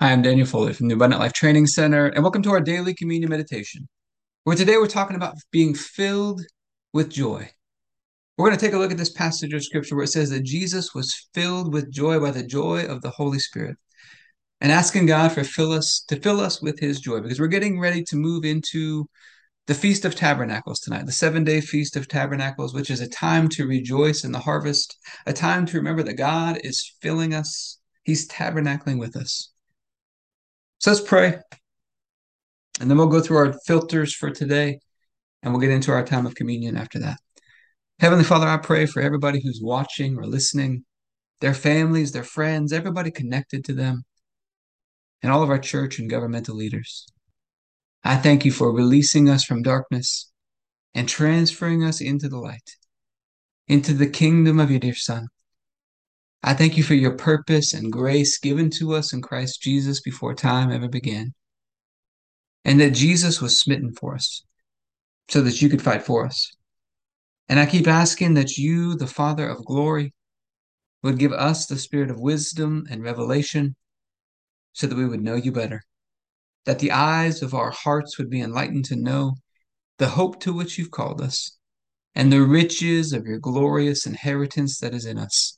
Hi, I'm Daniel Foley from the Abundant Life Training Center, and welcome to our daily communion meditation, where today we're talking about being filled with joy. We're going to take a look at this passage of scripture where it says that Jesus was filled with joy by the joy of the Holy Spirit, and asking God for fill us to fill us with His joy, because we're getting ready to move into the Feast of Tabernacles tonight, the seven-day Feast of Tabernacles, which is a time to rejoice in the harvest, a time to remember that God is filling us, He's tabernacling with us. So let's pray. And then we'll go through our filters for today and we'll get into our time of communion after that. Heavenly Father, I pray for everybody who's watching or listening, their families, their friends, everybody connected to them, and all of our church and governmental leaders. I thank you for releasing us from darkness and transferring us into the light, into the kingdom of your dear Son. I thank you for your purpose and grace given to us in Christ Jesus before time ever began and that Jesus was smitten for us so that you could fight for us. And I keep asking that you, the Father of glory, would give us the spirit of wisdom and revelation so that we would know you better, that the eyes of our hearts would be enlightened to know the hope to which you've called us and the riches of your glorious inheritance that is in us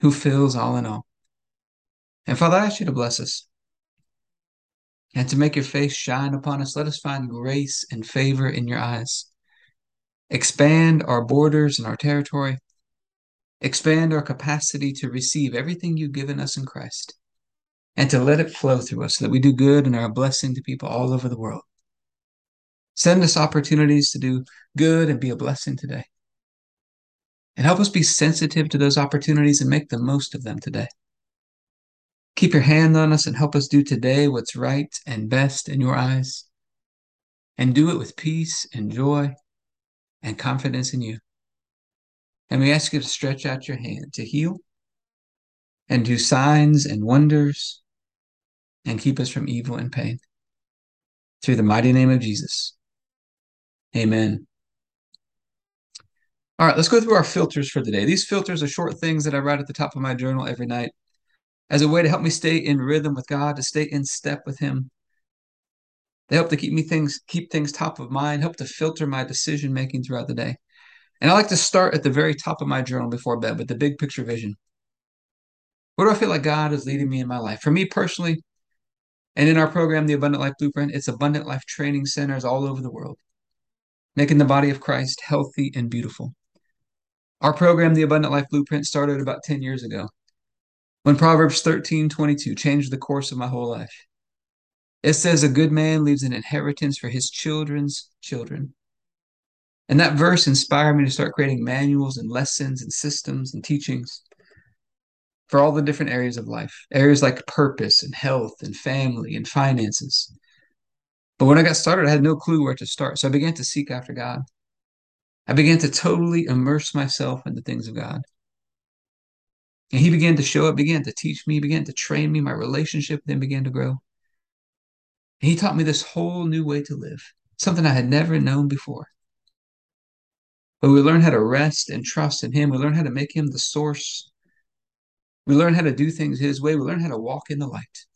who fills all in all. And Father, I ask you to bless us and to make your face shine upon us. Let us find grace and favor in your eyes. Expand our borders and our territory. Expand our capacity to receive everything you've given us in Christ and to let it flow through us so that we do good and are a blessing to people all over the world. Send us opportunities to do good and be a blessing today. And help us be sensitive to those opportunities and make the most of them today. Keep your hand on us and help us do today what's right and best in your eyes. And do it with peace and joy and confidence in you. And we ask you to stretch out your hand to heal and do signs and wonders and keep us from evil and pain. Through the mighty name of Jesus. Amen. All right, let's go through our filters for the day. These filters are short things that I write at the top of my journal every night as a way to help me stay in rhythm with God, to stay in step with Him. They help to keep me things, keep things top of mind, help to filter my decision making throughout the day. And I like to start at the very top of my journal before bed with the big picture vision. Where do I feel like God is leading me in my life? For me personally, and in our program, the Abundant Life Blueprint, it's Abundant Life training centers all over the world, making the body of Christ healthy and beautiful. Our program, the Abundant Life Blueprint, started about 10 years ago when Proverbs 13 22 changed the course of my whole life. It says, A good man leaves an inheritance for his children's children. And that verse inspired me to start creating manuals and lessons and systems and teachings for all the different areas of life, areas like purpose and health and family and finances. But when I got started, I had no clue where to start. So I began to seek after God. I began to totally immerse myself in the things of God. And he began to show up, began to teach me, began to train me. My relationship then began to grow. And he taught me this whole new way to live, something I had never known before. But we learn how to rest and trust in him. We learn how to make him the source. We learn how to do things his way. We learn how to walk in the light.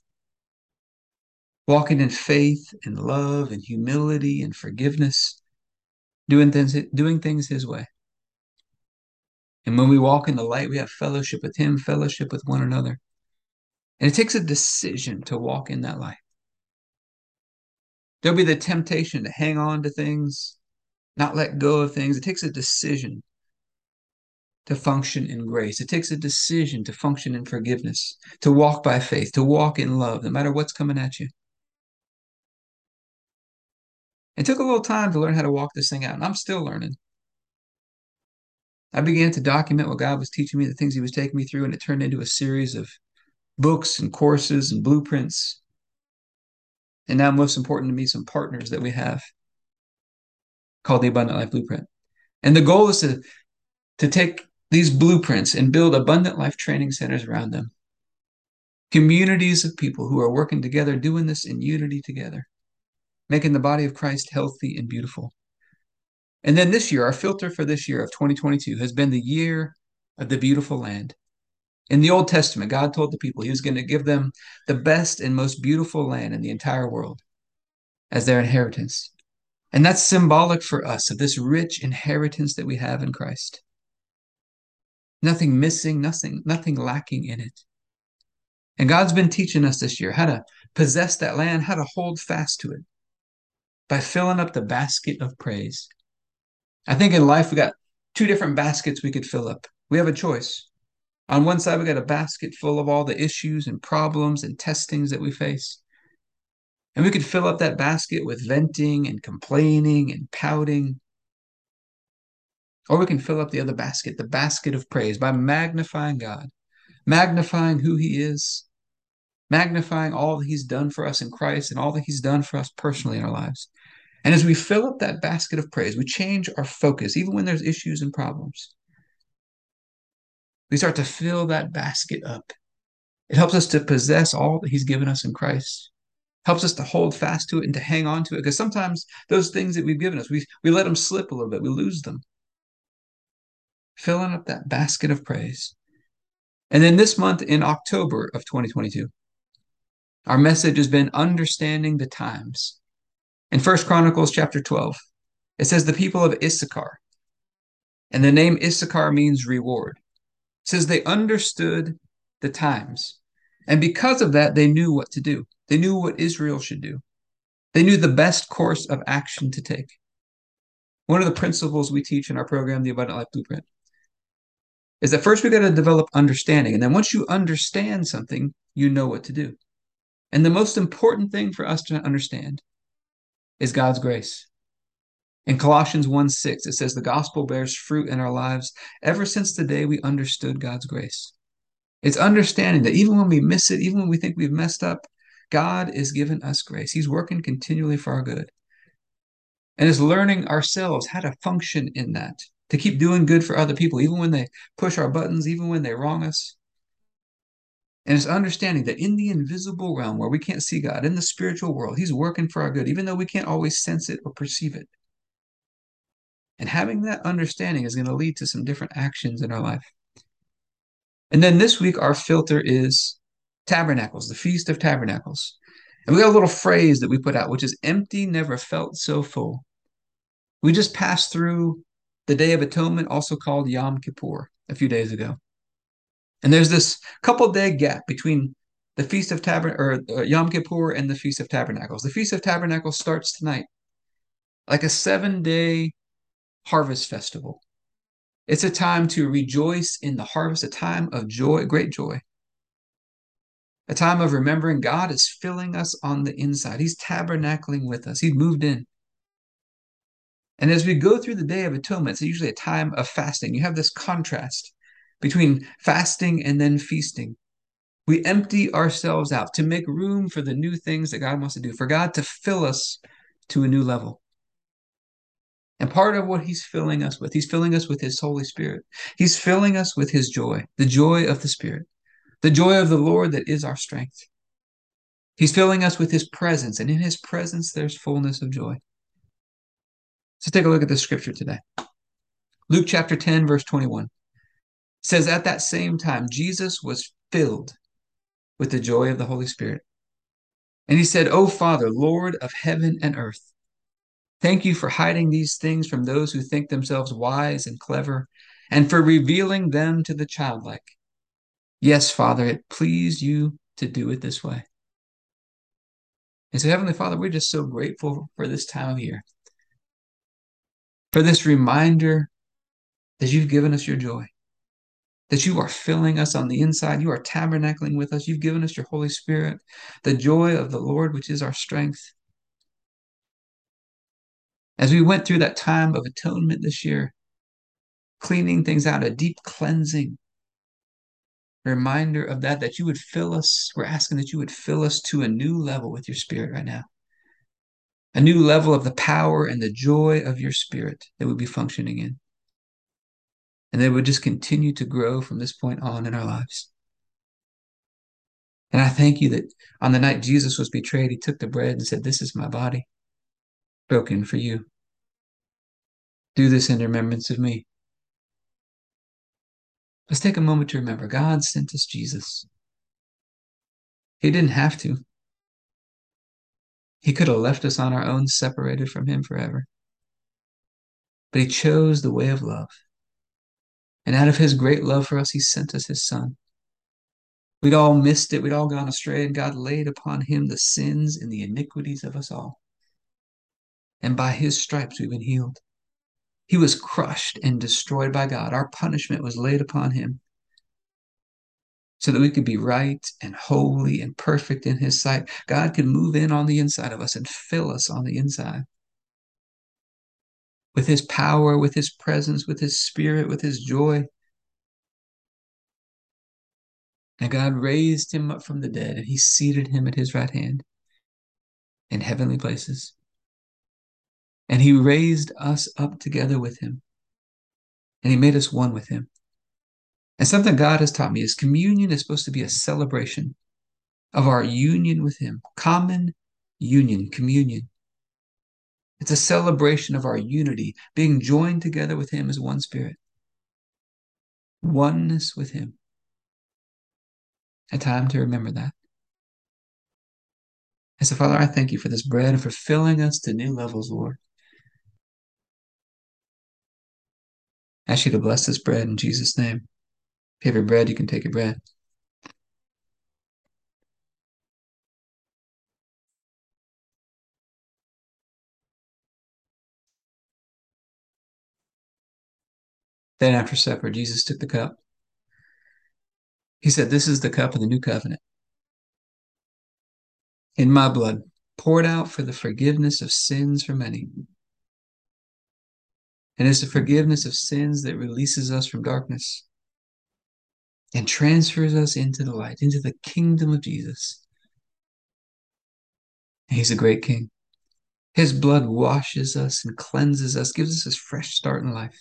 Walking in faith and love and humility and forgiveness, doing things, doing things his way. And when we walk in the light, we have fellowship with Him, fellowship with one another. And it takes a decision to walk in that light. There'll be the temptation to hang on to things, not let go of things. It takes a decision to function in grace. It takes a decision to function in forgiveness, to walk by faith, to walk in love, no matter what's coming at you. It took a little time to learn how to walk this thing out, and I'm still learning. I began to document what God was teaching me, the things He was taking me through, and it turned into a series of books and courses and blueprints And now, most important to me, some partners that we have called the Abundant Life Blueprint. And the goal is to, to take these blueprints and build abundant life training centers around them. Communities of people who are working together, doing this in unity together, making the body of Christ healthy and beautiful. And then this year, our filter for this year of 2022 has been the year of the beautiful land. In the Old Testament, God told the people he was going to give them the best and most beautiful land in the entire world as their inheritance. And that's symbolic for us of this rich inheritance that we have in Christ. Nothing missing, nothing, nothing lacking in it. And God's been teaching us this year how to possess that land, how to hold fast to it by filling up the basket of praise. I think in life we got two different baskets we could fill up. We have a choice. On one side, we got a basket full of all the issues and problems and testings that we face. And we could fill up that basket with venting and complaining and pouting. Or we can fill up the other basket, the basket of praise, by magnifying God, magnifying who He is, magnifying all that He's done for us in Christ and all that He's done for us personally in our lives. And as we fill up that basket of praise, we change our focus, even when there's issues and problems. We start to fill that basket up. It helps us to possess all that He's given us in Christ helps us to hold fast to it and to hang on to it. Because sometimes those things that we've given us, we, we let them slip a little bit, we lose them. Filling up that basket of praise. And then this month in October of 2022, our message has been understanding the times. In First Chronicles chapter 12, it says the people of Issachar, and the name Issachar means reward. It says they understood the times. And because of that, they knew what to do. They knew what Israel should do. They knew the best course of action to take. One of the principles we teach in our program, the Abundant Life Blueprint, is that first we got to develop understanding. And then once you understand something, you know what to do. And the most important thing for us to understand is God's grace. In Colossians 1 6, it says, The gospel bears fruit in our lives ever since the day we understood God's grace. It's understanding that even when we miss it, even when we think we've messed up, God is giving us grace. He's working continually for our good. And it's learning ourselves how to function in that, to keep doing good for other people, even when they push our buttons, even when they wrong us. And it's understanding that in the invisible realm where we can't see God, in the spiritual world, He's working for our good, even though we can't always sense it or perceive it. And having that understanding is going to lead to some different actions in our life. And then this week, our filter is Tabernacles, the Feast of Tabernacles. And we got a little phrase that we put out, which is empty never felt so full. We just passed through the Day of Atonement, also called Yom Kippur, a few days ago. And there's this couple day gap between the Feast of Tabernacles, or uh, Yom Kippur and the Feast of Tabernacles. The Feast of Tabernacles starts tonight, like a seven day harvest festival. It's a time to rejoice in the harvest, a time of joy, great joy. A time of remembering God is filling us on the inside. He's tabernacling with us. He's moved in. And as we go through the Day of Atonement, it's usually a time of fasting. You have this contrast between fasting and then feasting. We empty ourselves out to make room for the new things that God wants to do, for God to fill us to a new level. And part of what he's filling us with, he's filling us with his Holy Spirit. He's filling us with his joy, the joy of the Spirit, the joy of the Lord that is our strength. He's filling us with his presence, and in his presence, there's fullness of joy. So take a look at the scripture today. Luke chapter 10, verse 21 says, At that same time, Jesus was filled with the joy of the Holy Spirit. And he said, O Father, Lord of heaven and earth, Thank you for hiding these things from those who think themselves wise and clever, and for revealing them to the childlike. Yes, Father, it pleased you to do it this way. And so, Heavenly Father, we're just so grateful for this time of year, for this reminder that you've given us your joy, that you are filling us on the inside, you are tabernacling with us, you've given us your Holy Spirit, the joy of the Lord, which is our strength. As we went through that time of atonement this year, cleaning things out, a deep cleansing, reminder of that, that you would fill us. We're asking that you would fill us to a new level with your spirit right now. a new level of the power and the joy of your spirit that we'd be functioning in. And they would just continue to grow from this point on in our lives. And I thank you that on the night Jesus was betrayed, he took the bread and said, This is my body, broken for you. Do this in remembrance of me. Let's take a moment to remember God sent us Jesus. He didn't have to. He could have left us on our own, separated from Him forever. But He chose the way of love. And out of His great love for us, He sent us His Son. We'd all missed it. We'd all gone astray, and God laid upon him the sins and the iniquities of us all. And by his stripes we've been healed. He was crushed and destroyed by God. Our punishment was laid upon him so that we could be right and holy and perfect in his sight. God could move in on the inside of us and fill us on the inside with his power, with his presence, with his spirit, with his joy. And God raised him up from the dead, and he seated him at his right hand in heavenly places. And he raised us up together with him, and he made us one with him. And something God has taught me is communion is supposed to be a celebration of our union with him, common union, communion. It's a celebration of our unity, being joined together with him as one spirit, oneness with him a time to remember that. And so, Father, I thank you for this bread and for filling us to new levels, Lord. I ask you to bless this bread in Jesus' name. If you have your bread, you can take your bread. Then after supper, Jesus took the cup. He said, This is the cup of the new covenant. In my blood, poured out for the forgiveness of sins for many. And it's the forgiveness of sins that releases us from darkness and transfers us into the light, into the kingdom of Jesus. And he's a great king. His blood washes us and cleanses us, gives us a fresh start in life.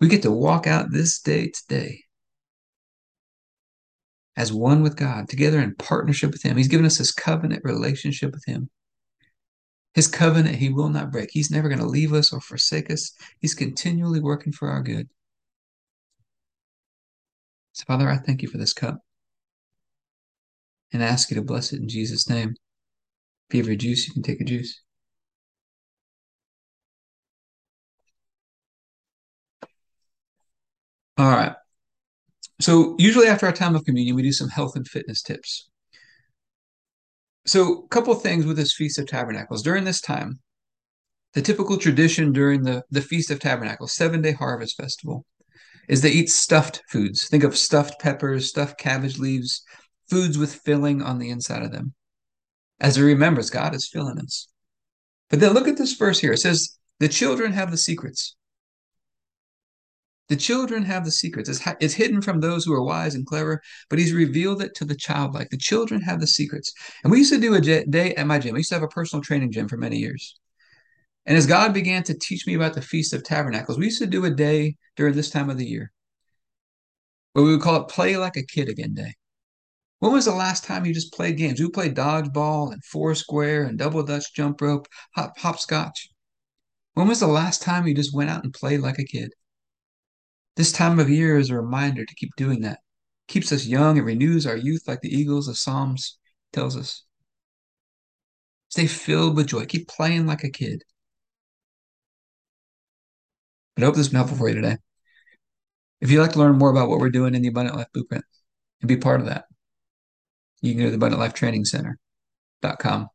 We get to walk out this day today as one with God, together in partnership with Him. He's given us this covenant relationship with Him. His covenant He will not break. He's never going to leave us or forsake us. He's continually working for our good. So, Father, I thank you for this cup and I ask you to bless it in Jesus' name. If you have your juice, you can take a juice. All right. So usually after our time of communion, we do some health and fitness tips. So a couple things with this Feast of Tabernacles. During this time, the typical tradition during the, the Feast of Tabernacles, seven-day harvest festival, is they eat stuffed foods. Think of stuffed peppers, stuffed cabbage leaves, foods with filling on the inside of them. As it remembers, God is filling us. But then look at this verse here. It says, the children have the secrets. The children have the secrets. It's, it's hidden from those who are wise and clever, but he's revealed it to the childlike. The children have the secrets. And we used to do a day at my gym. We used to have a personal training gym for many years. And as God began to teach me about the Feast of Tabernacles, we used to do a day during this time of the year where we would call it Play Like a Kid Again Day. When was the last time you just played games? We played dodgeball and foursquare and double dutch jump rope, hop hopscotch. When was the last time you just went out and played like a kid? This time of year is a reminder to keep doing that. Keeps us young and renews our youth like the eagles of Psalms tells us. Stay filled with joy. Keep playing like a kid. But I hope this has been helpful for you today. If you'd like to learn more about what we're doing in the Abundant Life Blueprint and be part of that, you can go to the Abundant Life Training Center.com.